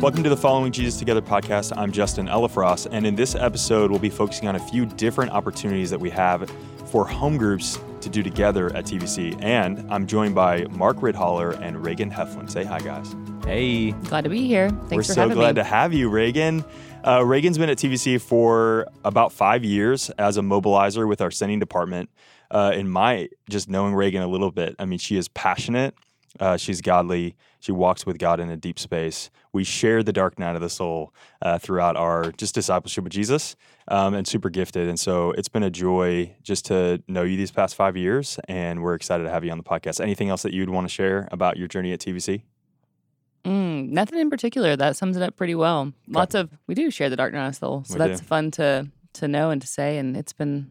Welcome to the Following Jesus Together podcast. I'm Justin Elifrost, and in this episode, we'll be focusing on a few different opportunities that we have for home groups to do together at TVC. And I'm joined by Mark Ridhaller and Reagan Heflin. Say hi, guys. Hey. Glad to be here. Thanks We're for so having glad me. to have you, Reagan. Uh, Reagan's been at TVC for about five years as a mobilizer with our sending department. Uh, in my just knowing Reagan a little bit, I mean, she is passionate. Uh, she's godly. She walks with God in a deep space. We share the dark night of the soul uh, throughout our just discipleship with Jesus, um, and super gifted. And so it's been a joy just to know you these past five years, and we're excited to have you on the podcast. Anything else that you'd want to share about your journey at TVC? Mm, nothing in particular. That sums it up pretty well. Lots of we do share the dark night of the soul, so We that's do. fun to to know and to say. And it's been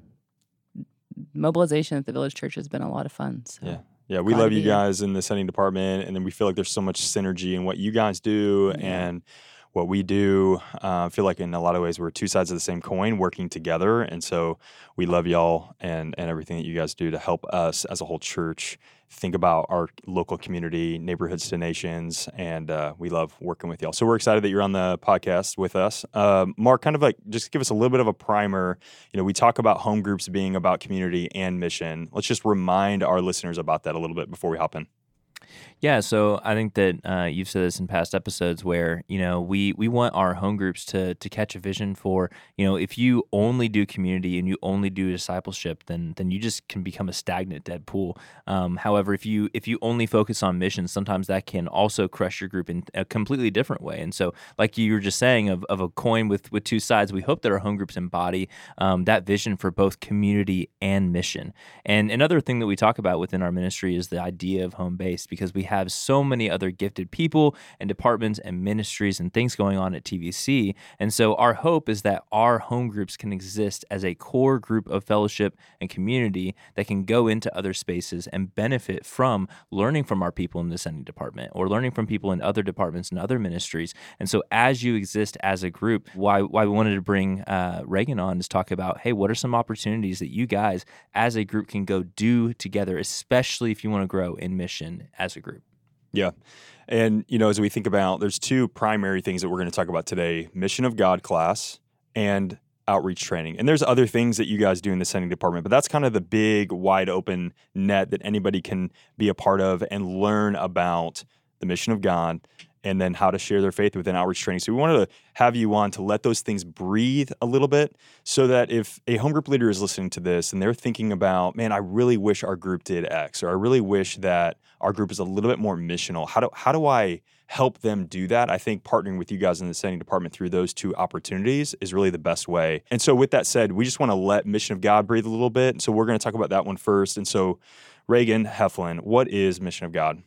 mobilization at the Village Church has been a lot of fun. So. Yeah. Yeah, we Glad love you here. guys in the sending department, and then we feel like there's so much synergy in what you guys do and what we do. Uh, I feel like in a lot of ways we're two sides of the same coin working together, and so we love y'all and and everything that you guys do to help us as a whole church think about our local community, neighborhoods to nations, and uh, we love working with y'all. So we're excited that you're on the podcast with us, um, Mark. Kind of like just give us a little bit of a primer you know, we talk about home groups being about community and mission. Let's just remind our listeners about that a little bit before we hop in. Yeah, so I think that uh, you've said this in past episodes where you know we we want our home groups to to catch a vision for you know if you only do community and you only do discipleship, then then you just can become a stagnant dead pool. Um, however, if you if you only focus on missions, sometimes that can also crush your group in a completely different way. And so, like you were just saying, of, of a coin with with two sides, we hope that our home groups embody um, that vision for both community and mission. And another thing that we talk about within our ministry is the idea of home based because we have so many other gifted people and departments and ministries and things going on at TVC. And so our hope is that our home groups can exist as a core group of fellowship and community that can go into other spaces and benefit from learning from our people in the sending department or learning from people in other departments and other ministries. And so as you exist as a group, why why we wanted to bring uh, Reagan on is talk about, hey, what are some opportunities that you guys as a group can go do together, especially if you want to grow in mission as a group. Yeah. And, you know, as we think about, there's two primary things that we're going to talk about today Mission of God class and outreach training. And there's other things that you guys do in the sending department, but that's kind of the big, wide open net that anybody can be a part of and learn about the mission of God and then how to share their faith within outreach training. So we wanted to have you on to let those things breathe a little bit so that if a home group leader is listening to this and they're thinking about, man, I really wish our group did X, or I really wish that our group is a little bit more missional. How do how do I help them do that? I think partnering with you guys in the sending department through those two opportunities is really the best way. And so with that said, we just want to let Mission of God breathe a little bit. So we're going to talk about that one first. And so Reagan Heflin, what is Mission of God?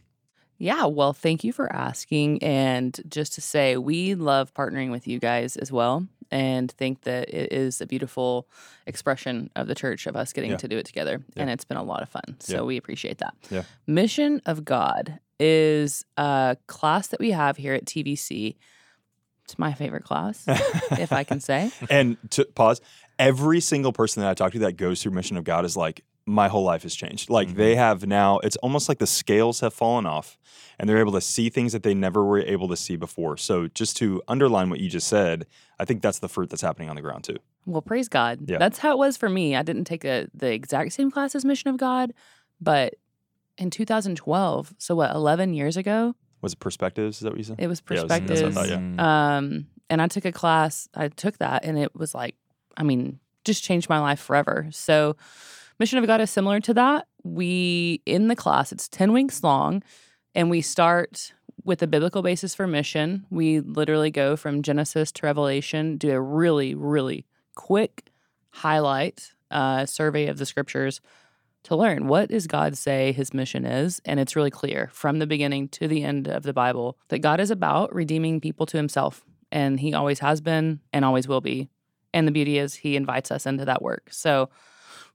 Yeah, well, thank you for asking. And just to say, we love partnering with you guys as well and think that it is a beautiful expression of the church of us getting Yeah. to do it together. Yeah. And it's been a lot of fun. So Yeah. we appreciate that. Yeah. Mission of God is a class that we have here at TVC. It's my favorite class, if I can say. And to pause, every single person that I talk to that goes through Mission of God is like, my whole life has changed. Like Mhm. they have now, it's almost like the scales have fallen off and they're able to see things that they never were able to see before. So just to underline what you just said, I think that's the fruit that's happening on the ground too. Well, praise God. Yeah. That's how it was for me. I didn't take a, the exact same class as Mission of God, but in 2012, so what, 11 years ago, Was it perspectives? Is that what you said? it was Yeah, it was- perspectives. that's what I thought, yeah. Mm. Um, and I took a class, I took that, and it was like, I mean, just changed my life forever. So, Mission of God is similar to that. We, in the class, it's 10 weeks long, and we start with a biblical basis for mission. We literally go from Genesis to Revelation, do a really, really quick highlight uh, survey of the scriptures to learn what does God say his mission is and it's really clear from the beginning to the end of the Bible that God is about redeeming people to himself and he always has been and always will be and the beauty is he invites us into that work so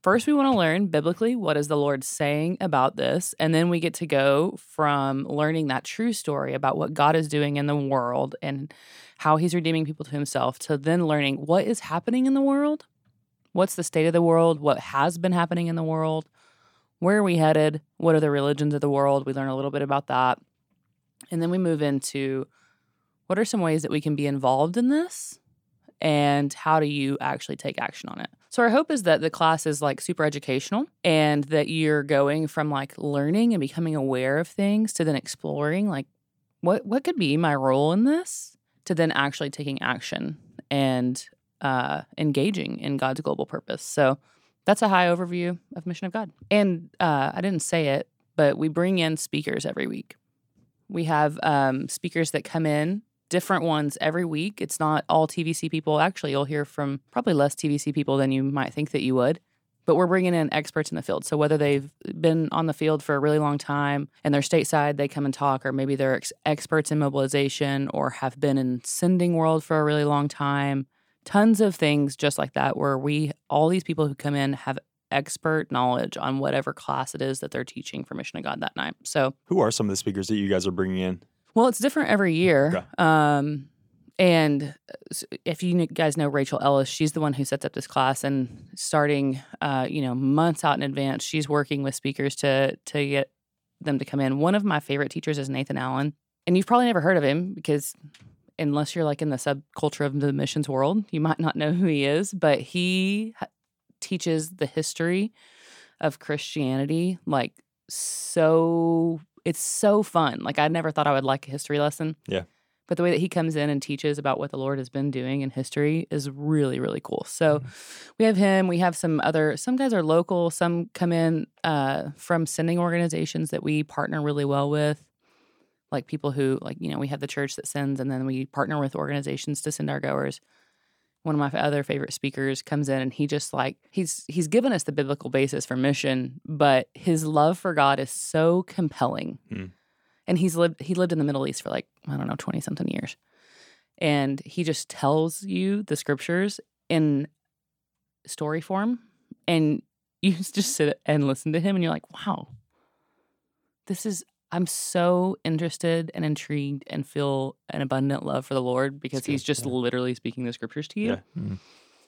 first we want to learn biblically what is the Lord saying about this and then we get to go from learning that true story about what God is doing in the world and how he's redeeming people to himself to then learning what is happening in the world what's the state of the world what has been happening in the world where are we headed? What are the religions of the world? We learn a little bit about that. And then we move into what are some ways that we can be involved in this? And how do you actually take action on it? So, our hope is that the class is like super educational and that you're going from like learning and becoming aware of things to then exploring like what, what could be my role in this to then actually taking action and uh, engaging in God's global purpose. So, that's a high overview of Mission of God. And uh, I didn't say it, but we bring in speakers every week. We have um, speakers that come in, different ones every week. It's not all TVC people. Actually, you'll hear from probably less TVC people than you might think that you would. But we're bringing in experts in the field. So whether they've been on the field for a really long time and they're stateside, they come and talk, or maybe they're ex- experts in mobilization or have been in sending world for a really long time tons of things just like that where we all these people who come in have expert knowledge on whatever class it is that they're teaching for mission of god that night so Who are some of the speakers that you guys are bringing in? Well it's different every year Okay. um and if you guys know rachel ellis she's the one who sets up this class and starting uh you know months out in advance she's working with speakers to to get them to come in one of my favorite teachers is nathan allen and you've probably never heard of him because unless you're like in the subculture of the missions world, you might not know who he is, but he teaches the history of Christianity like so it's so fun. Like I never thought I would like a history lesson. Yeah. But the way that he comes in and teaches about what the Lord has been doing in history is really, really cool. So we have him. We have some other, some guys are local. Some come in uh, from sending organizations that we partner really well with like people who like you know we have the church that sends and then we partner with organizations to send our goers one of my other favorite speakers comes in and he just like he's he's given us the biblical basis for mission but his love for god is so compelling. Hmm. and he's lived he lived in the middle east for like i don't know 20 something years. And he just tells you the scriptures in story form and you just sit and listen to him and you're like wow. This is i'm so interested and intrigued and feel an abundant love for the lord because good, he's just yeah. literally speaking the scriptures to you Yeah. Mm.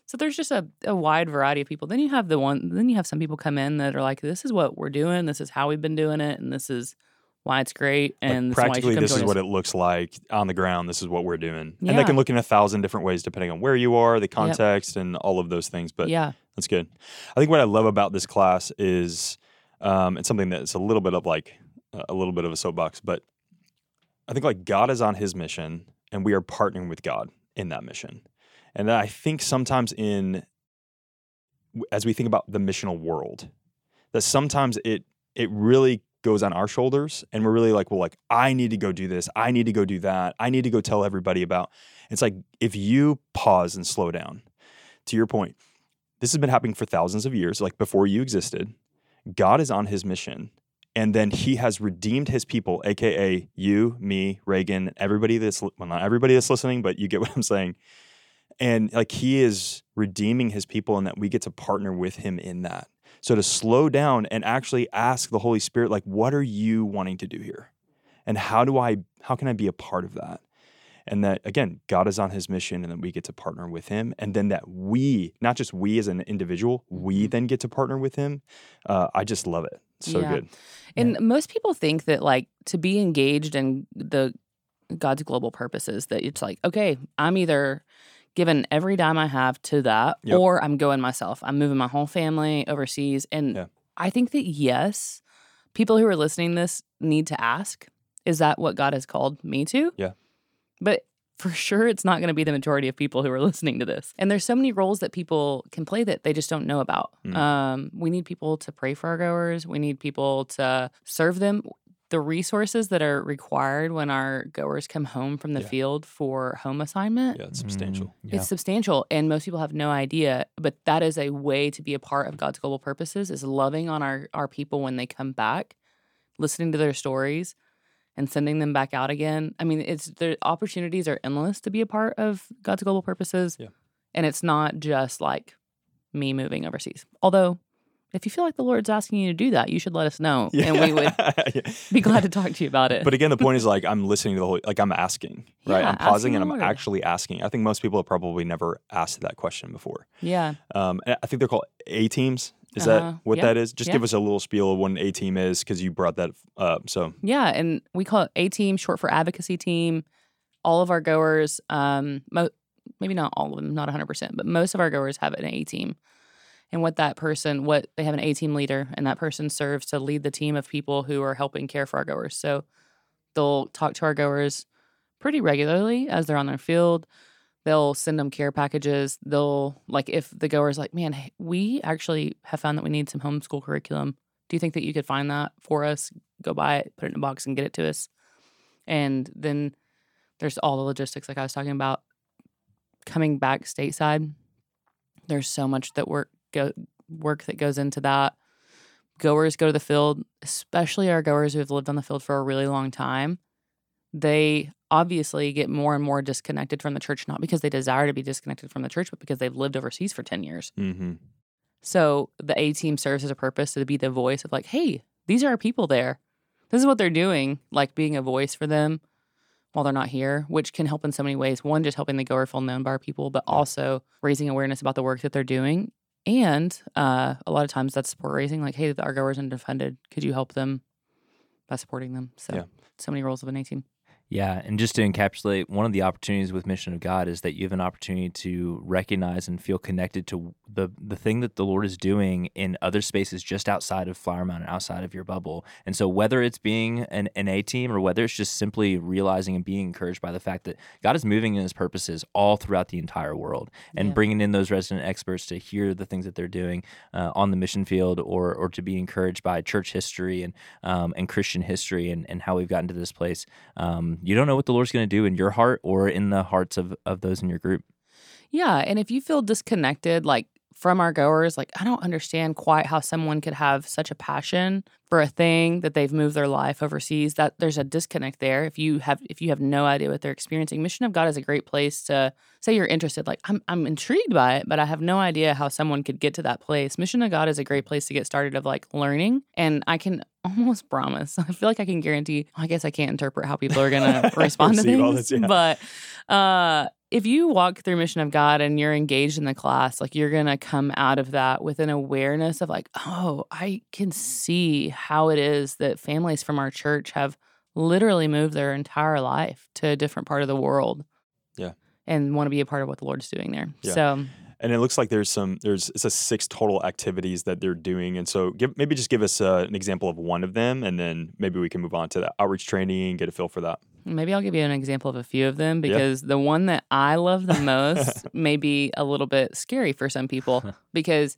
so there's just a, a wide variety of people then you have the one then you have some people come in that are like this is what we're doing this is how we've been doing it and this is why it's great Like, and this why practically, this is us. what it looks like on the ground. This is what we're doing, and they can look in a thousand different ways depending on where you are, the context, and all of those things. But yeah That's good. I think what I love about this class is um, it's something that's a little bit of like a little bit of a soapbox, but I think like God is on His mission, and we are partnering with God in that mission. And I think sometimes in as we think about the missional world, that sometimes it it really goes on our shoulders, and we're really like, well, like I need to go do this, I need to go do that, I need to go tell everybody about. It's like if you pause and slow down. To your point, this has been happening for thousands of years, like before you existed. God is on his mission. And then he has redeemed his people, aka you, me, Reagan, everybody that's well, not everybody that's listening, but you get what I'm saying. And like he is redeeming his people, and that we get to partner with him in that. So to slow down and actually ask the Holy Spirit, like, what are you wanting to do here? And how do I how can I be a part of that? And that again god is on his mission and then we get to partner with him and then that we not just we as an individual we then get to partner with him uh, i just love it so Yeah. good And most people think that like to be engaged in the God's global purposes, that it's like, okay, I'm either giving every dime I have to that, Yep. or I'm going myself. I'm moving my whole family overseas. And Yeah. I think that yes, people who are listening to this need to ask, is that what God has called me to? Yeah. But for sure, it's not going to be the majority of people who are listening to this. And there's so many roles that people can play that they just don't know about. Mm. Um, we need people to pray for our goers. We need people to serve them. The resources that are required when our goers come home from the Yeah. field for home assignment, yeah it's substantial Mm, yeah. it's substantial. And most people have no idea. But that is a way to be a part of God's global purposes is loving on our, our people when they come back, listening to their stories and sending them back out again. I mean, it's the opportunities are endless to be a part of God's global purposes. Yeah. And it's not just like me moving overseas. Although if you feel like the Lord's asking you to do that, you should let us know. And we would Yeah. be glad to talk to you about it. but again the point is like i'm listening to the whole like i'm asking right Yeah, i'm pausing and i'm Lord. actually asking i think most people have probably never asked that question before yeah. um, i think they're called a teams is Uh-huh. that what Yeah. that is just Yeah. give us a little spiel of what an a team is because you brought that up so Yeah, and we call it A team, short for advocacy team. all of our goers, um, mo- maybe not all of them, not 100%, but most of our goers have an A team. And what that person, what they have an A team leader, and that person serves to lead the team of people who are helping care for our goers. So they'll talk to our goers pretty regularly as they're on their field. They'll send them care packages. They'll, like, if the goer's like, man, we actually have found that we need some homeschool curriculum. Do you think that you could find that for us? Go buy it, put it in a box, and get it to us. And then there's all the logistics, like I was talking about, coming back stateside. There's so much that work go work that goes into that. Goers go to the field, especially our goers who have lived on the field for a really long time. They obviously get more and more disconnected from the church, not because they desire to be disconnected from the church, but because they've lived overseas for 10 years. Mm-hmm. So the A team serves as a purpose to be the voice of like, hey, these are our people there. This is what they're doing, like being a voice for them while they're not here, which can help in so many ways. One, just helping the goer feel known by our people, but also raising awareness about the work that they're doing. And uh, a lot of times that's support raising, like, hey, our goers are undefended. Could you help them by supporting them? So, Yeah. so many roles of an A team. Yeah, and just to encapsulate, one of the opportunities with Mission of God is that you have an opportunity to recognize and feel connected to the the thing that the Lord is doing in other spaces just outside of Flower Mound and outside of your bubble. And so, whether it's being an, an A team or whether it's just simply realizing and being encouraged by the fact that God is moving in His purposes all throughout the entire world, and Yeah. bringing in those resident experts to hear the things that they're doing uh, on the mission field, or or to be encouraged by church history and um, and Christian history and, and how we've gotten to this place. Um, you don't know what the Lord's going to do in your heart or in the hearts of, of those in your group. Yeah. And if you feel disconnected, like from our goers, like I don't understand quite how someone could have such a passion for a thing that they've moved their life overseas. That there's a disconnect there. If you have if you have no idea what they're experiencing, Mission of God is a great place to say you're interested. Like I'm I'm intrigued by it, but I have no idea how someone could get to that place. Mission of God is a great place to get started of like learning. And I can almost promise. I feel like I can guarantee I guess I can't interpret how people are gonna respond to Receive all things. this, yeah. But uh if you walk through mission of god and you're engaged in the class like you're gonna come out of that with an awareness of like oh i can see how it is that families from our church have literally moved their entire life to a different part of the world Yeah. and want to be a part of what the lord's doing there Yeah. so And it looks like there's some there's it's a six total activities that they're doing. And so give maybe just give us uh, an example of one of them, and then maybe we can move on to the outreach training and get a feel for that. maybe i'll give you an example of a few of them because the one that i love the most may be a little bit scary for some people because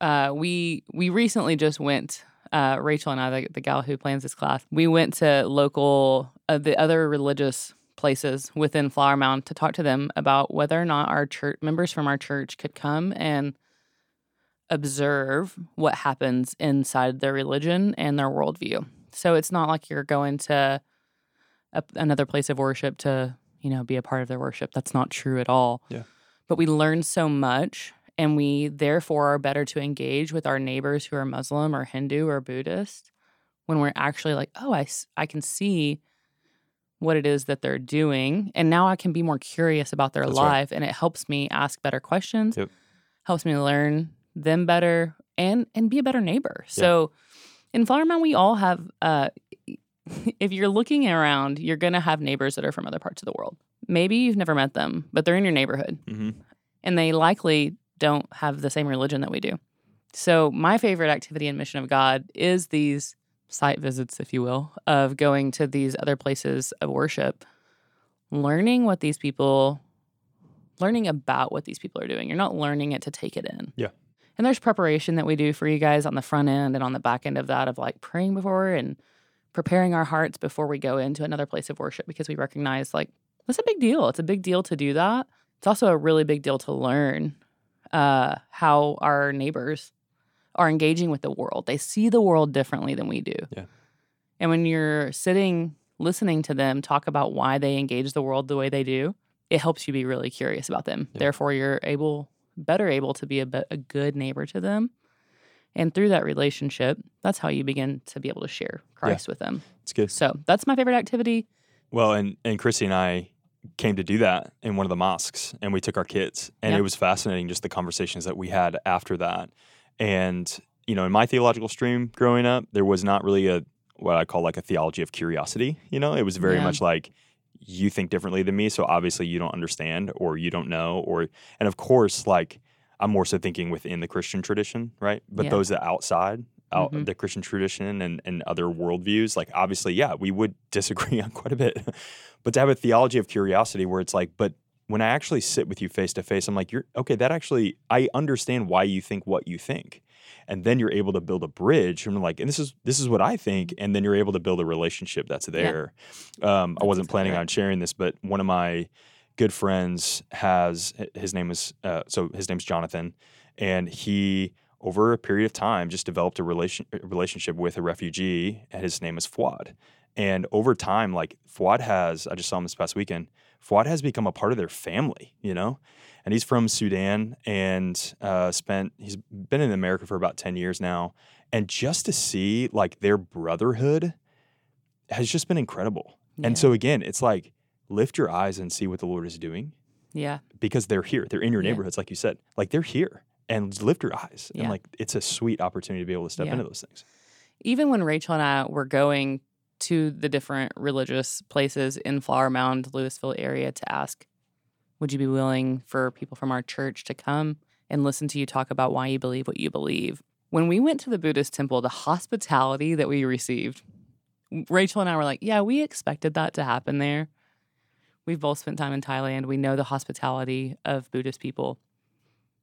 uh, we we recently just went uh, Rachel and I, the, the gal who plans this class, we went to local uh, the other religious places within Flower Mound to talk to them about whether or not our church members from our church could come and observe what happens inside their religion and their worldview. So it's not like you're going to a, another place of worship to you know be a part of their worship. That's not true at all. Yeah. But we learn so much and we therefore are better to engage with our neighbors who are Muslim or Hindu or Buddhist when we're actually like, oh, I, I can see what it is that they're doing. And now I can be more curious about their That's right. life. And it helps me ask better questions, Yep. helps me learn them better and and be a better neighbor. Yeah. So in Flower Mound, we all have uh if you're looking around, you're gonna have neighbors that are from other parts of the world. Maybe you've never met them, but they're in your neighborhood Mm-hmm. and they likely don't have the same religion that we do. So, my favorite activity in Mission of God is these site visits, if you will, of going to these other places of worship, learning what these people, learning about what these people are doing. You're not learning it to take it in. Yeah. And there's preparation that we do for you guys on the front end and on the back end of that, of like praying before and preparing our hearts before we go into another place of worship because we recognize like that's a big deal. It's a big deal to do that. It's also a really big deal to learn uh, how our neighbors are engaging with the world. They see the world differently than we do. Yeah. And when you're sitting listening to them talk about why they engage the world the way they do, it helps you be really curious about them. Yeah. Therefore, you're able better able to be a, be- a good neighbor to them. And through that relationship, that's how you begin to be able to share Christ with them. It's good. So that's my favorite activity. Well, and and Chrissy and I came to do that in one of the mosques, and we took our kids, and Yeah. it was fascinating just the conversations that we had after that. And you know, in my theological stream growing up, there was not really a what I call like a theology of curiosity. You know, it was very Yeah. much like you think differently than me, so obviously you don't understand or you don't know or and of course like I'm more so thinking within the Christian tradition, right? But Yeah. those that outside out Mhm. the Christian tradition and, and other worldviews, like obviously, yeah, we would disagree on quite a bit. but to have a theology of curiosity where it's like, but when I actually sit with you face to face, I'm like, you're okay, that actually I understand why you think what you think. And then you're able to build a bridge and I'm like, and this is this is what I think, and then you're able to build a relationship that's there. Um, I wasn't planning right. on sharing this, but one of my good friends has his name is uh, so his name's Jonathan, and he over a period of time just developed a relation relationship with a refugee, and his name is Fuad. And over time, like Fuad has, I just saw him this past weekend. Fuad has become a part of their family, you know, and he's from Sudan and uh, spent he's been in America for about ten years now, and just to see like their brotherhood has just been incredible. And so again, it's like lift your eyes and see what the Lord is doing yeah, because they're here. They're in your Yeah. neighborhoods, like you said. Like they're here. And lift your eyes. And like it's a sweet opportunity to be able to step Yeah. into those things. even when Rachel and I were going to the different religious places in Flower Mound, Lewisville area to ask, would you be willing for people from our church to come and listen to you talk about why you believe what you believe? When we went to the Buddhist temple, the hospitality that we received, Rachel and I were like, yeah, we expected that to happen there. We've both spent time in Thailand. We know the hospitality of Buddhist people.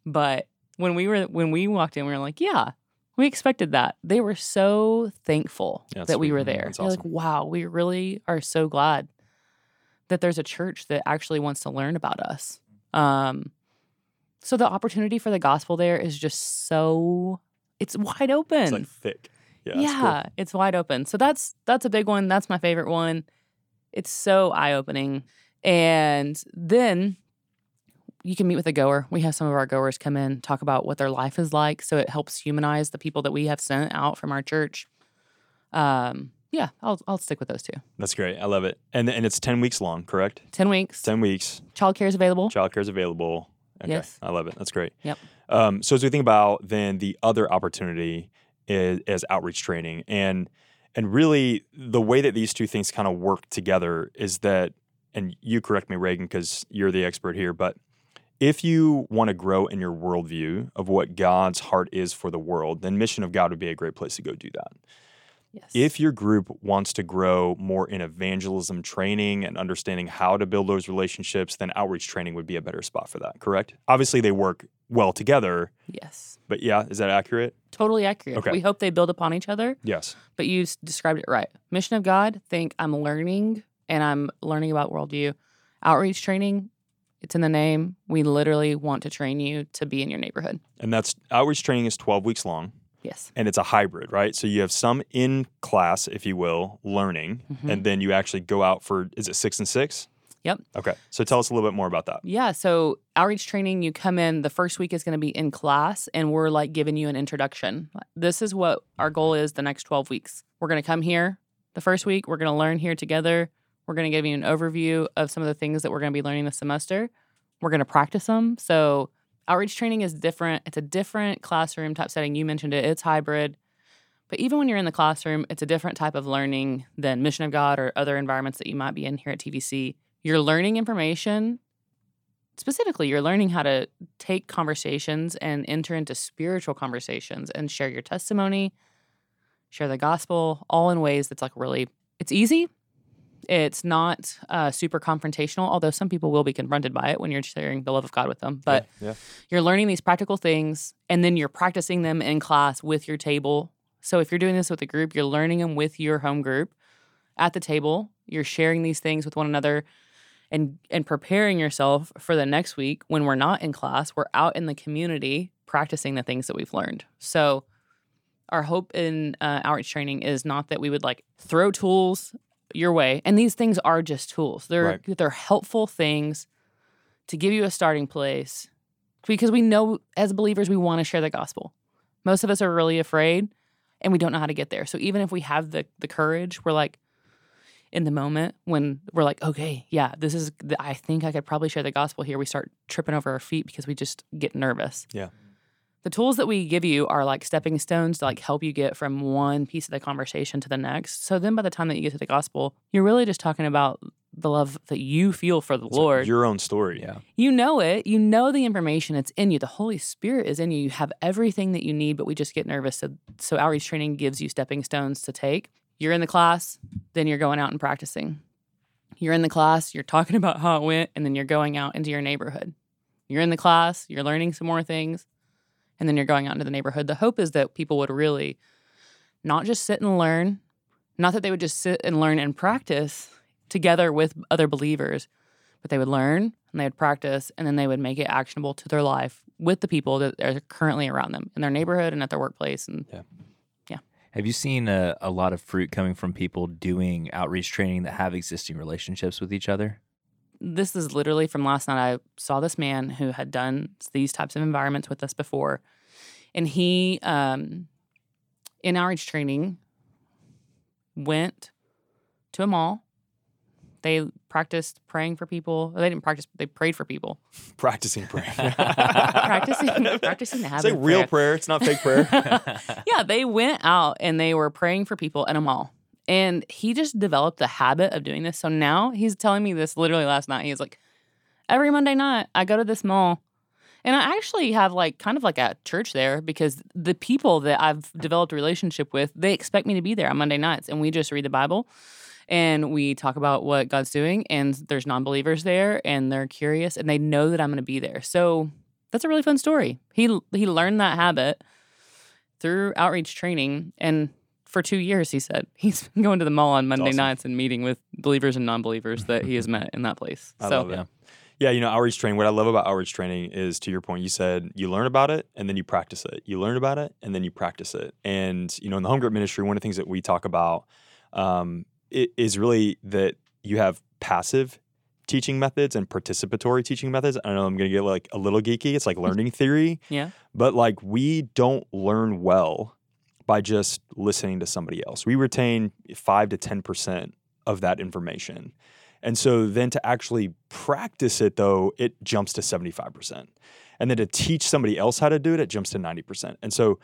But when we were when we walked in, we were like, yeah, we expected that. They were so thankful Yeah, that we were Mhm. there. They're like, wow, we really are so glad that there's a church that actually wants to learn about us. Um, so the opportunity for the gospel there is just so it's wide open. It's like thick. Yeah. it's cool. yeah, it's wide open. So that's that's a big one. That's my favorite one. It's so eye opening. And then you can meet with a goer. We have some of our goers come in, talk about what their life is like. So it helps humanize the people that we have sent out from our church. Um, yeah, I'll I'll stick with those two. That's great. I love it. And and it's 10 weeks long, correct? Ten weeks. 10 weeks. Childcare is available. Childcare is available. Okay. Yes. I love it. That's great. Yep. Um, so as we think about then the other opportunity is, is outreach training and and really the way that these two things kind of work together is that and you correct me Reagan because you're the expert here but if you want to grow in your worldview of what God's heart is for the world then mission of God would be a great place to go do that Yes. if your group wants to grow more in evangelism training and understanding how to build those relationships, then outreach training would be a better spot for that, correct? Obviously, they work well together, yes. but yeah, is that accurate? Totally accurate. Okay. We hope they build upon each other. Yes. but you described it right. Mission of God, think I'm learning and I'm learning about worldview. Outreach training, it's in the name. We literally want to train you to be in your neighborhood. And that's outreach training is 12 weeks long Yes. and it's a hybrid, right? So you have some in class, if you will, learning, Mhm. and then you actually go out for, is it six and six? Yep. Okay. So tell us a little bit more about that. Yeah. So, outreach training, you come in, the first week is going to be in class, and we're like giving you an introduction. This is what our goal is the next 12 weeks. We're going to come here the first week, we're going to learn here together. We're going to give you an overview of some of the things that we're going to be learning this semester. We're going to practice them. So, outreach training is different. It's a different classroom type setting. You mentioned it, it's hybrid. But even when you're in the classroom, it's a different type of learning than Mission of God or other environments that you might be in here at TVC. You're learning information. Specifically, you're learning how to take conversations and enter into spiritual conversations and share your testimony, share the gospel, all in ways that's like really, it's easy. It's not uh, super confrontational, although some people will be confronted by it when you're sharing the love of God with them. But yeah. yeah. you're learning these practical things and then you're practicing them in class with your table. So if you're doing this with a group, you're learning them with your home group at the table. You're sharing these things with one another and and preparing yourself for the next week when we're not in class, we're out in the community practicing the things that we've learned. So our hope in uh, outreach training is not that we would like throw tools your way, and these things are just tools. They're Right. they're helpful things to give you a starting place because we know as believers we want to share the gospel. Most of us are really afraid and we don't know how to get there. So even if we have the the courage, we're like in the moment when we're like, okay, yeah, this is the, I think I could probably share the gospel here. We start tripping over our feet because we just get nervous. Yeah. The tools that we give you are like stepping stones to like help you get from one piece of the conversation to the next. So then by the time that you get to the gospel, you're really just talking about the love that you feel for the It's Lord. your own story. Yeah. You know it. You know the information. It's in you. The Holy Spirit is in you. You have everything that you need, but we just get nervous. So, so outreach training gives you stepping stones to take. You're in the class, then you're going out and practicing. You're in the class, you're talking about how it went, and then you're going out into your neighborhood. You're in the class, you're learning some more things, and then you're going out into the neighborhood. The hope is that people would really not just sit and learn, not that they would just sit and learn and practice together with other believers, but they would learn and they would practice and then they would make it actionable to their life with the people that are currently around them in their neighborhood and at their workplace and yeah. yeah. Have you seen a, a lot of fruit coming from people doing outreach training that have existing relationships with each other? This is literally from last night i saw this man who had done these types of environments with us before and he um in outreach training went to a mall they practiced praying for people they didn't practice they prayed for people Practicing prayer. practicing practicing the habit It's like real prayer. prayer. It's not fake prayer. yeah, they went out and they were praying for people in a mall. And he just developed the habit of doing this. So now he's telling me this literally last night. He's like, every Monday night, I go to this mall. And I actually have like kind of like a church there because the people that I've developed a relationship with, they expect me to be there on Monday nights. And we just read the Bible and we talk about what God's doing. And there's non believers there and they're curious and they know that I'm going to be there. So that's a really fun story. He, he learned that habit through outreach training and for two years he said he's been going to the mall on monday awesome. nights and meeting with believers and non-believers that he has met in that place I so love it. Yeah. Yeah, you know, outreach training. What I love about outreach training is, to your point, you said you learn about it and then you practice it. You learn about it and then you practice it. And you know, in the home group ministry, one of the things that we talk about um, is really that you have passive teaching methods and participatory teaching methods. I know I'm going to get like a little geeky. It's like learning theory, yeah but like we don't learn well by just listening to somebody else. We retain five to ten percent of that information. And so then to actually practice it though, it jumps to 75%. And then to teach somebody else how to do it, it jumps to 90%. And so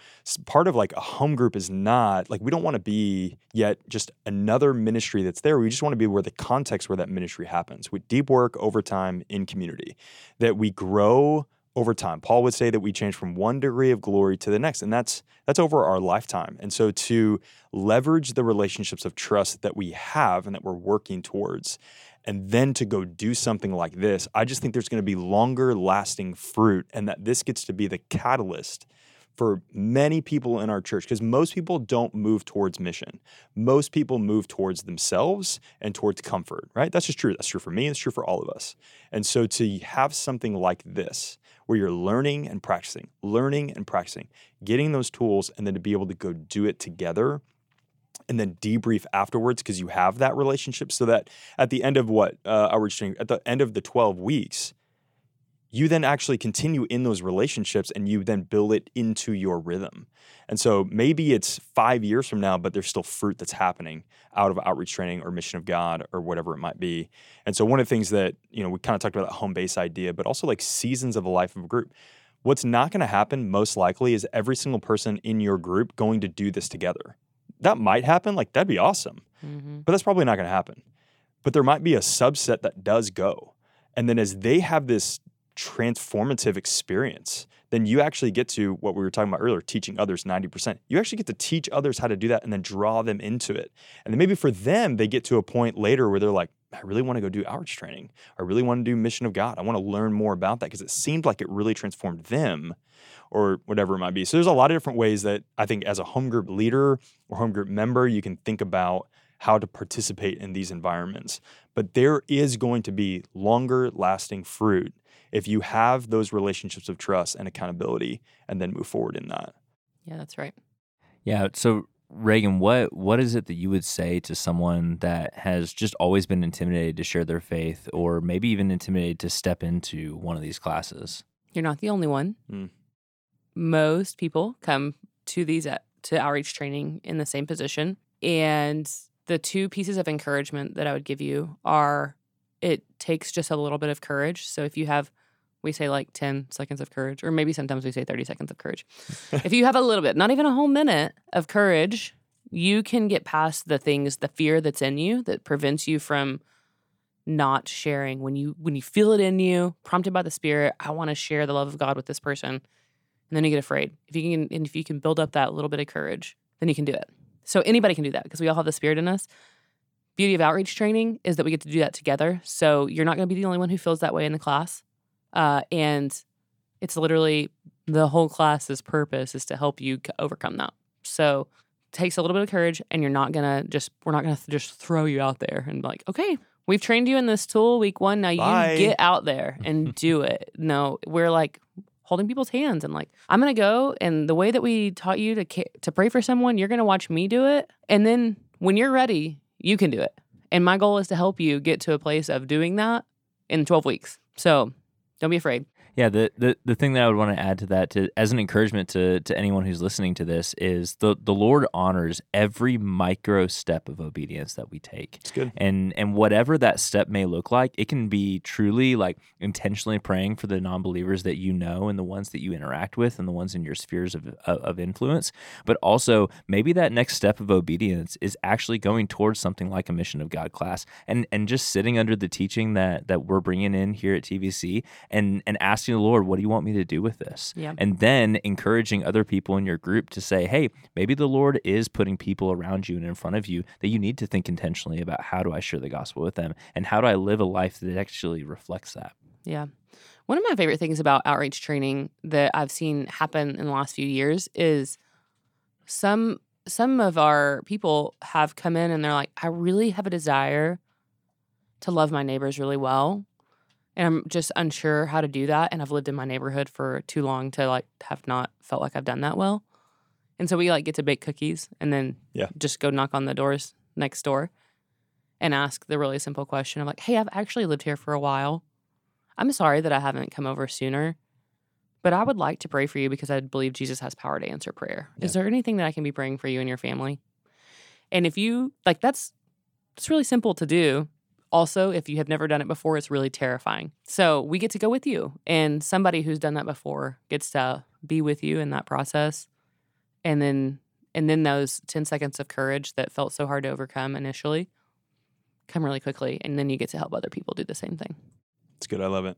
part of like a home group is not like we don't want to be yet just another ministry that's there. We just want to be where the context where that ministry happens with deep work over time in community, that we grow over time. Paul would say that we change from one degree of glory to the next, and that's that's over our lifetime. And so to leverage the relationships of trust that we have and that we're working towards, and then to go do something like this, I just think there's going to be longer lasting fruit, and that this gets to be the catalyst for many people in our church because most people don't move towards mission. Most people move towards themselves and towards comfort, right? That's just true. That's true for me. It's true for all of us. And so to have something like this, where you're learning and practicing, learning and practicing, getting those tools, and then to be able to go do it together and then debrief afterwards because you have that relationship so that at the end of what uh, outreach training, at the end of the 12 weeks, you then actually continue in those relationships and you then build it into your rhythm. And so maybe it's five years from now, but there's still fruit that's happening out of outreach training or mission of God or whatever it might be. And so one of the things that, you know, we kind of talked about that home base idea, but also like seasons of the life of a group. What's not going to happen most likely is every single person in your group going to do this together. That might happen, like that'd be awesome mm-hmm. but that's probably not going to happen. But there might be a subset that does go. And then as they have this transformative experience, then you actually get to what we were talking about earlier, teaching others 90%. You actually get to teach others how to do that and then draw them into it. And then maybe for them, they get to a point later where they're like, I really want to go do outreach training. I really want to do mission of God. I want to learn more about that because it seemed like it really transformed them or whatever it might be. So there's a lot of different ways that I think as a home group leader or home group member, you can think about how to participate in these environments. But there is going to be longer lasting fruit if you have those relationships of trust and accountability and then move forward in that. yeah that's right Yeah. So Reagan, what what is it that you would say to someone that has just always been intimidated to share their faith, or maybe even intimidated to step into one of these classes? you're not the only one Mm. most people come to these uh, to outreach training in the same position and the two pieces of encouragement that i would give you are it takes just a little bit of courage so if you have we say like 10 seconds of courage or maybe sometimes we say 30 seconds of courage if you have a little bit not even a whole minute of courage you can get past the things the fear that's in you that prevents you from not sharing when you when you feel it in you, prompted by the Spirit, I want to share the love of God with this person, and then you get afraid. If you can, and if you can build up that little bit of courage, then you can do it. So anybody can do that because we all have the Spirit in us. Beauty of outreach training is that we get to do that together. So you're not going to be the only one who feels that way in the class, uh, and it's literally the whole class's purpose is to help you overcome that. So it takes a little bit of courage, and you're not gonna just we're not gonna th- just throw you out there and be like, okay, we've trained you in this tool week one. Now Bye. you get out there and do it. No, we're like holding people's hands and like I'm gonna go, and the way that we taught you to ca- to pray for someone, you're gonna watch me do it, and then when you're ready, you can do it. And my goal is to help you get to a place of doing that in 12 weeks. So don't be afraid. Yeah, the, the the thing that I would want to add to that, to as an encouragement to to anyone who's listening to this, is the the Lord honors every micro step of obedience that we take. It's good. and and whatever that step may look like it can be truly like intentionally praying for the non-believers that you know and the ones that you interact with and the ones in your spheres of, of, of influence but also maybe that next step of obedience is actually going towards something like a mission of god class and and just sitting under the teaching that that we're bringing in here at tvc and and asking the lord what do you want me to do with this Yeah. and then encouraging other people in your group to say, hey, maybe the Lord is putting people around you and in front of you that you need to think intentionally about how do I share the gospel with them and how do I live a life that actually reflects that. Yeah. One of my favorite things about outreach training that I've seen happen in the last few years is some some of our people have come in and they're like, I really have a desire to love my neighbors really well. And I'm just unsure how to do that. And I've lived in my neighborhood for too long to like have not felt like I've done that well. And so we like get to bake cookies and then Yeah. just go knock on the doors next door and ask the really simple question of like, hey, I've actually lived here for a while. I'm sorry that I haven't come over sooner, but I would like to pray for you because I believe Jesus has power to answer prayer. Is there anything that I can be praying for you and your family? And if you like, that's it's really simple to do. Also, if you have never done it before, it's really terrifying. So we get to go with you, and somebody who's done that before gets to be with you in that process, and then and then those ten seconds of courage that felt so hard to overcome initially come really quickly, and then you get to help other people do the same thing. It's good. I love it.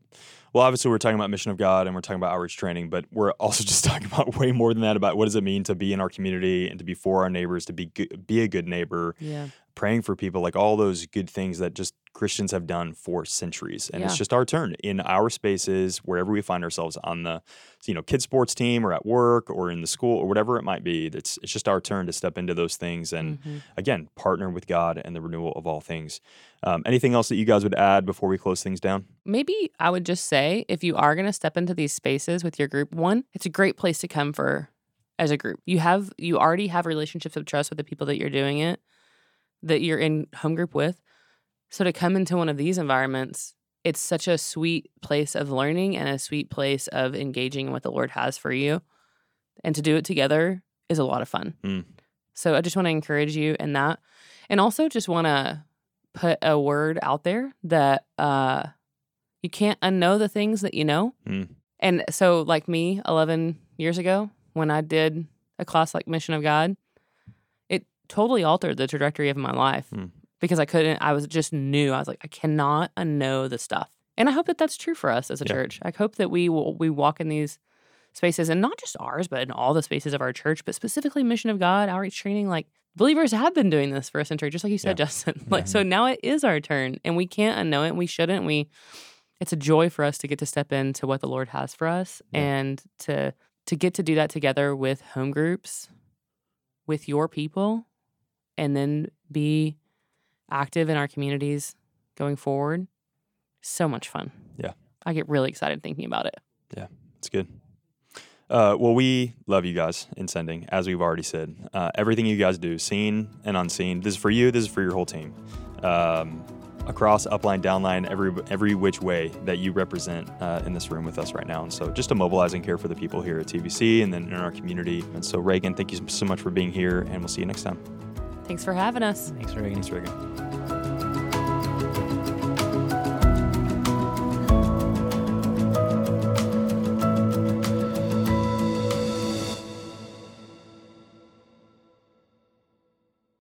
Well, obviously, we're talking about mission of God and we're talking about outreach training, but we're also just talking about way more than that about what does it mean to be in our community and to be for our neighbors, to be good, be a good neighbor, Yeah. Praying for people, like all those good things that just Christians have done for centuries. And it's just our turn in our spaces, wherever we find ourselves on the, you know, kids sports team or at work or in the school or whatever it might be. It's it's just our turn to step into those things and Mhm. again partner with God and the renewal of all things. Um, anything else that you guys would add before we close things down? maybe I would just say if you are going to step into these spaces with your group, one, it's a great place to come for as a group. You have you already have relationships of trust with the people that you're doing it, that you're in home group with. So to come into one of these environments, it's such a sweet place of learning and a sweet place of engaging in what the Lord has for you. And to do it together is a lot of fun. Mm. So I just want to encourage you in that. And also just want to put a word out there that uh you can't unknow the things that you know. Mm. And so, like me, 11 years ago, when I did a class like Mission of God, totally altered the trajectory of my life Mm. because I couldn't, I was just new. I was like, I cannot unknow the stuff. And I hope that that's true for us as a Yeah. church. I hope that we will, we walk in these spaces and not just ours, but in all the spaces of our church, but specifically Mission of God, outreach training. Like believers have been doing this for a century, just like you said, Yeah. Justin. Like, so now it is our turn and we can't unknow it. And we shouldn't. We, it's a joy for us to get to step into what the Lord has for us and to to get to do that together with home groups, with your people, and then be active in our communities going forward. So much fun. Yeah. I get really excited thinking about it. Yeah, it's good. Uh, well, we love you guys in sending, as we've already said. Uh, everything you guys do, seen and unseen, this is for you. This is for your whole team. Um, across, upline, downline, every every which way that you represent uh, in this room with us right now. And so, just to mobilize and care for the people here at TVC and then in our community. And so, Reagan, thank you so much for being here, and we'll see you next time. Thanks for having us. Thanks, Reagan. Thanks, Reagan.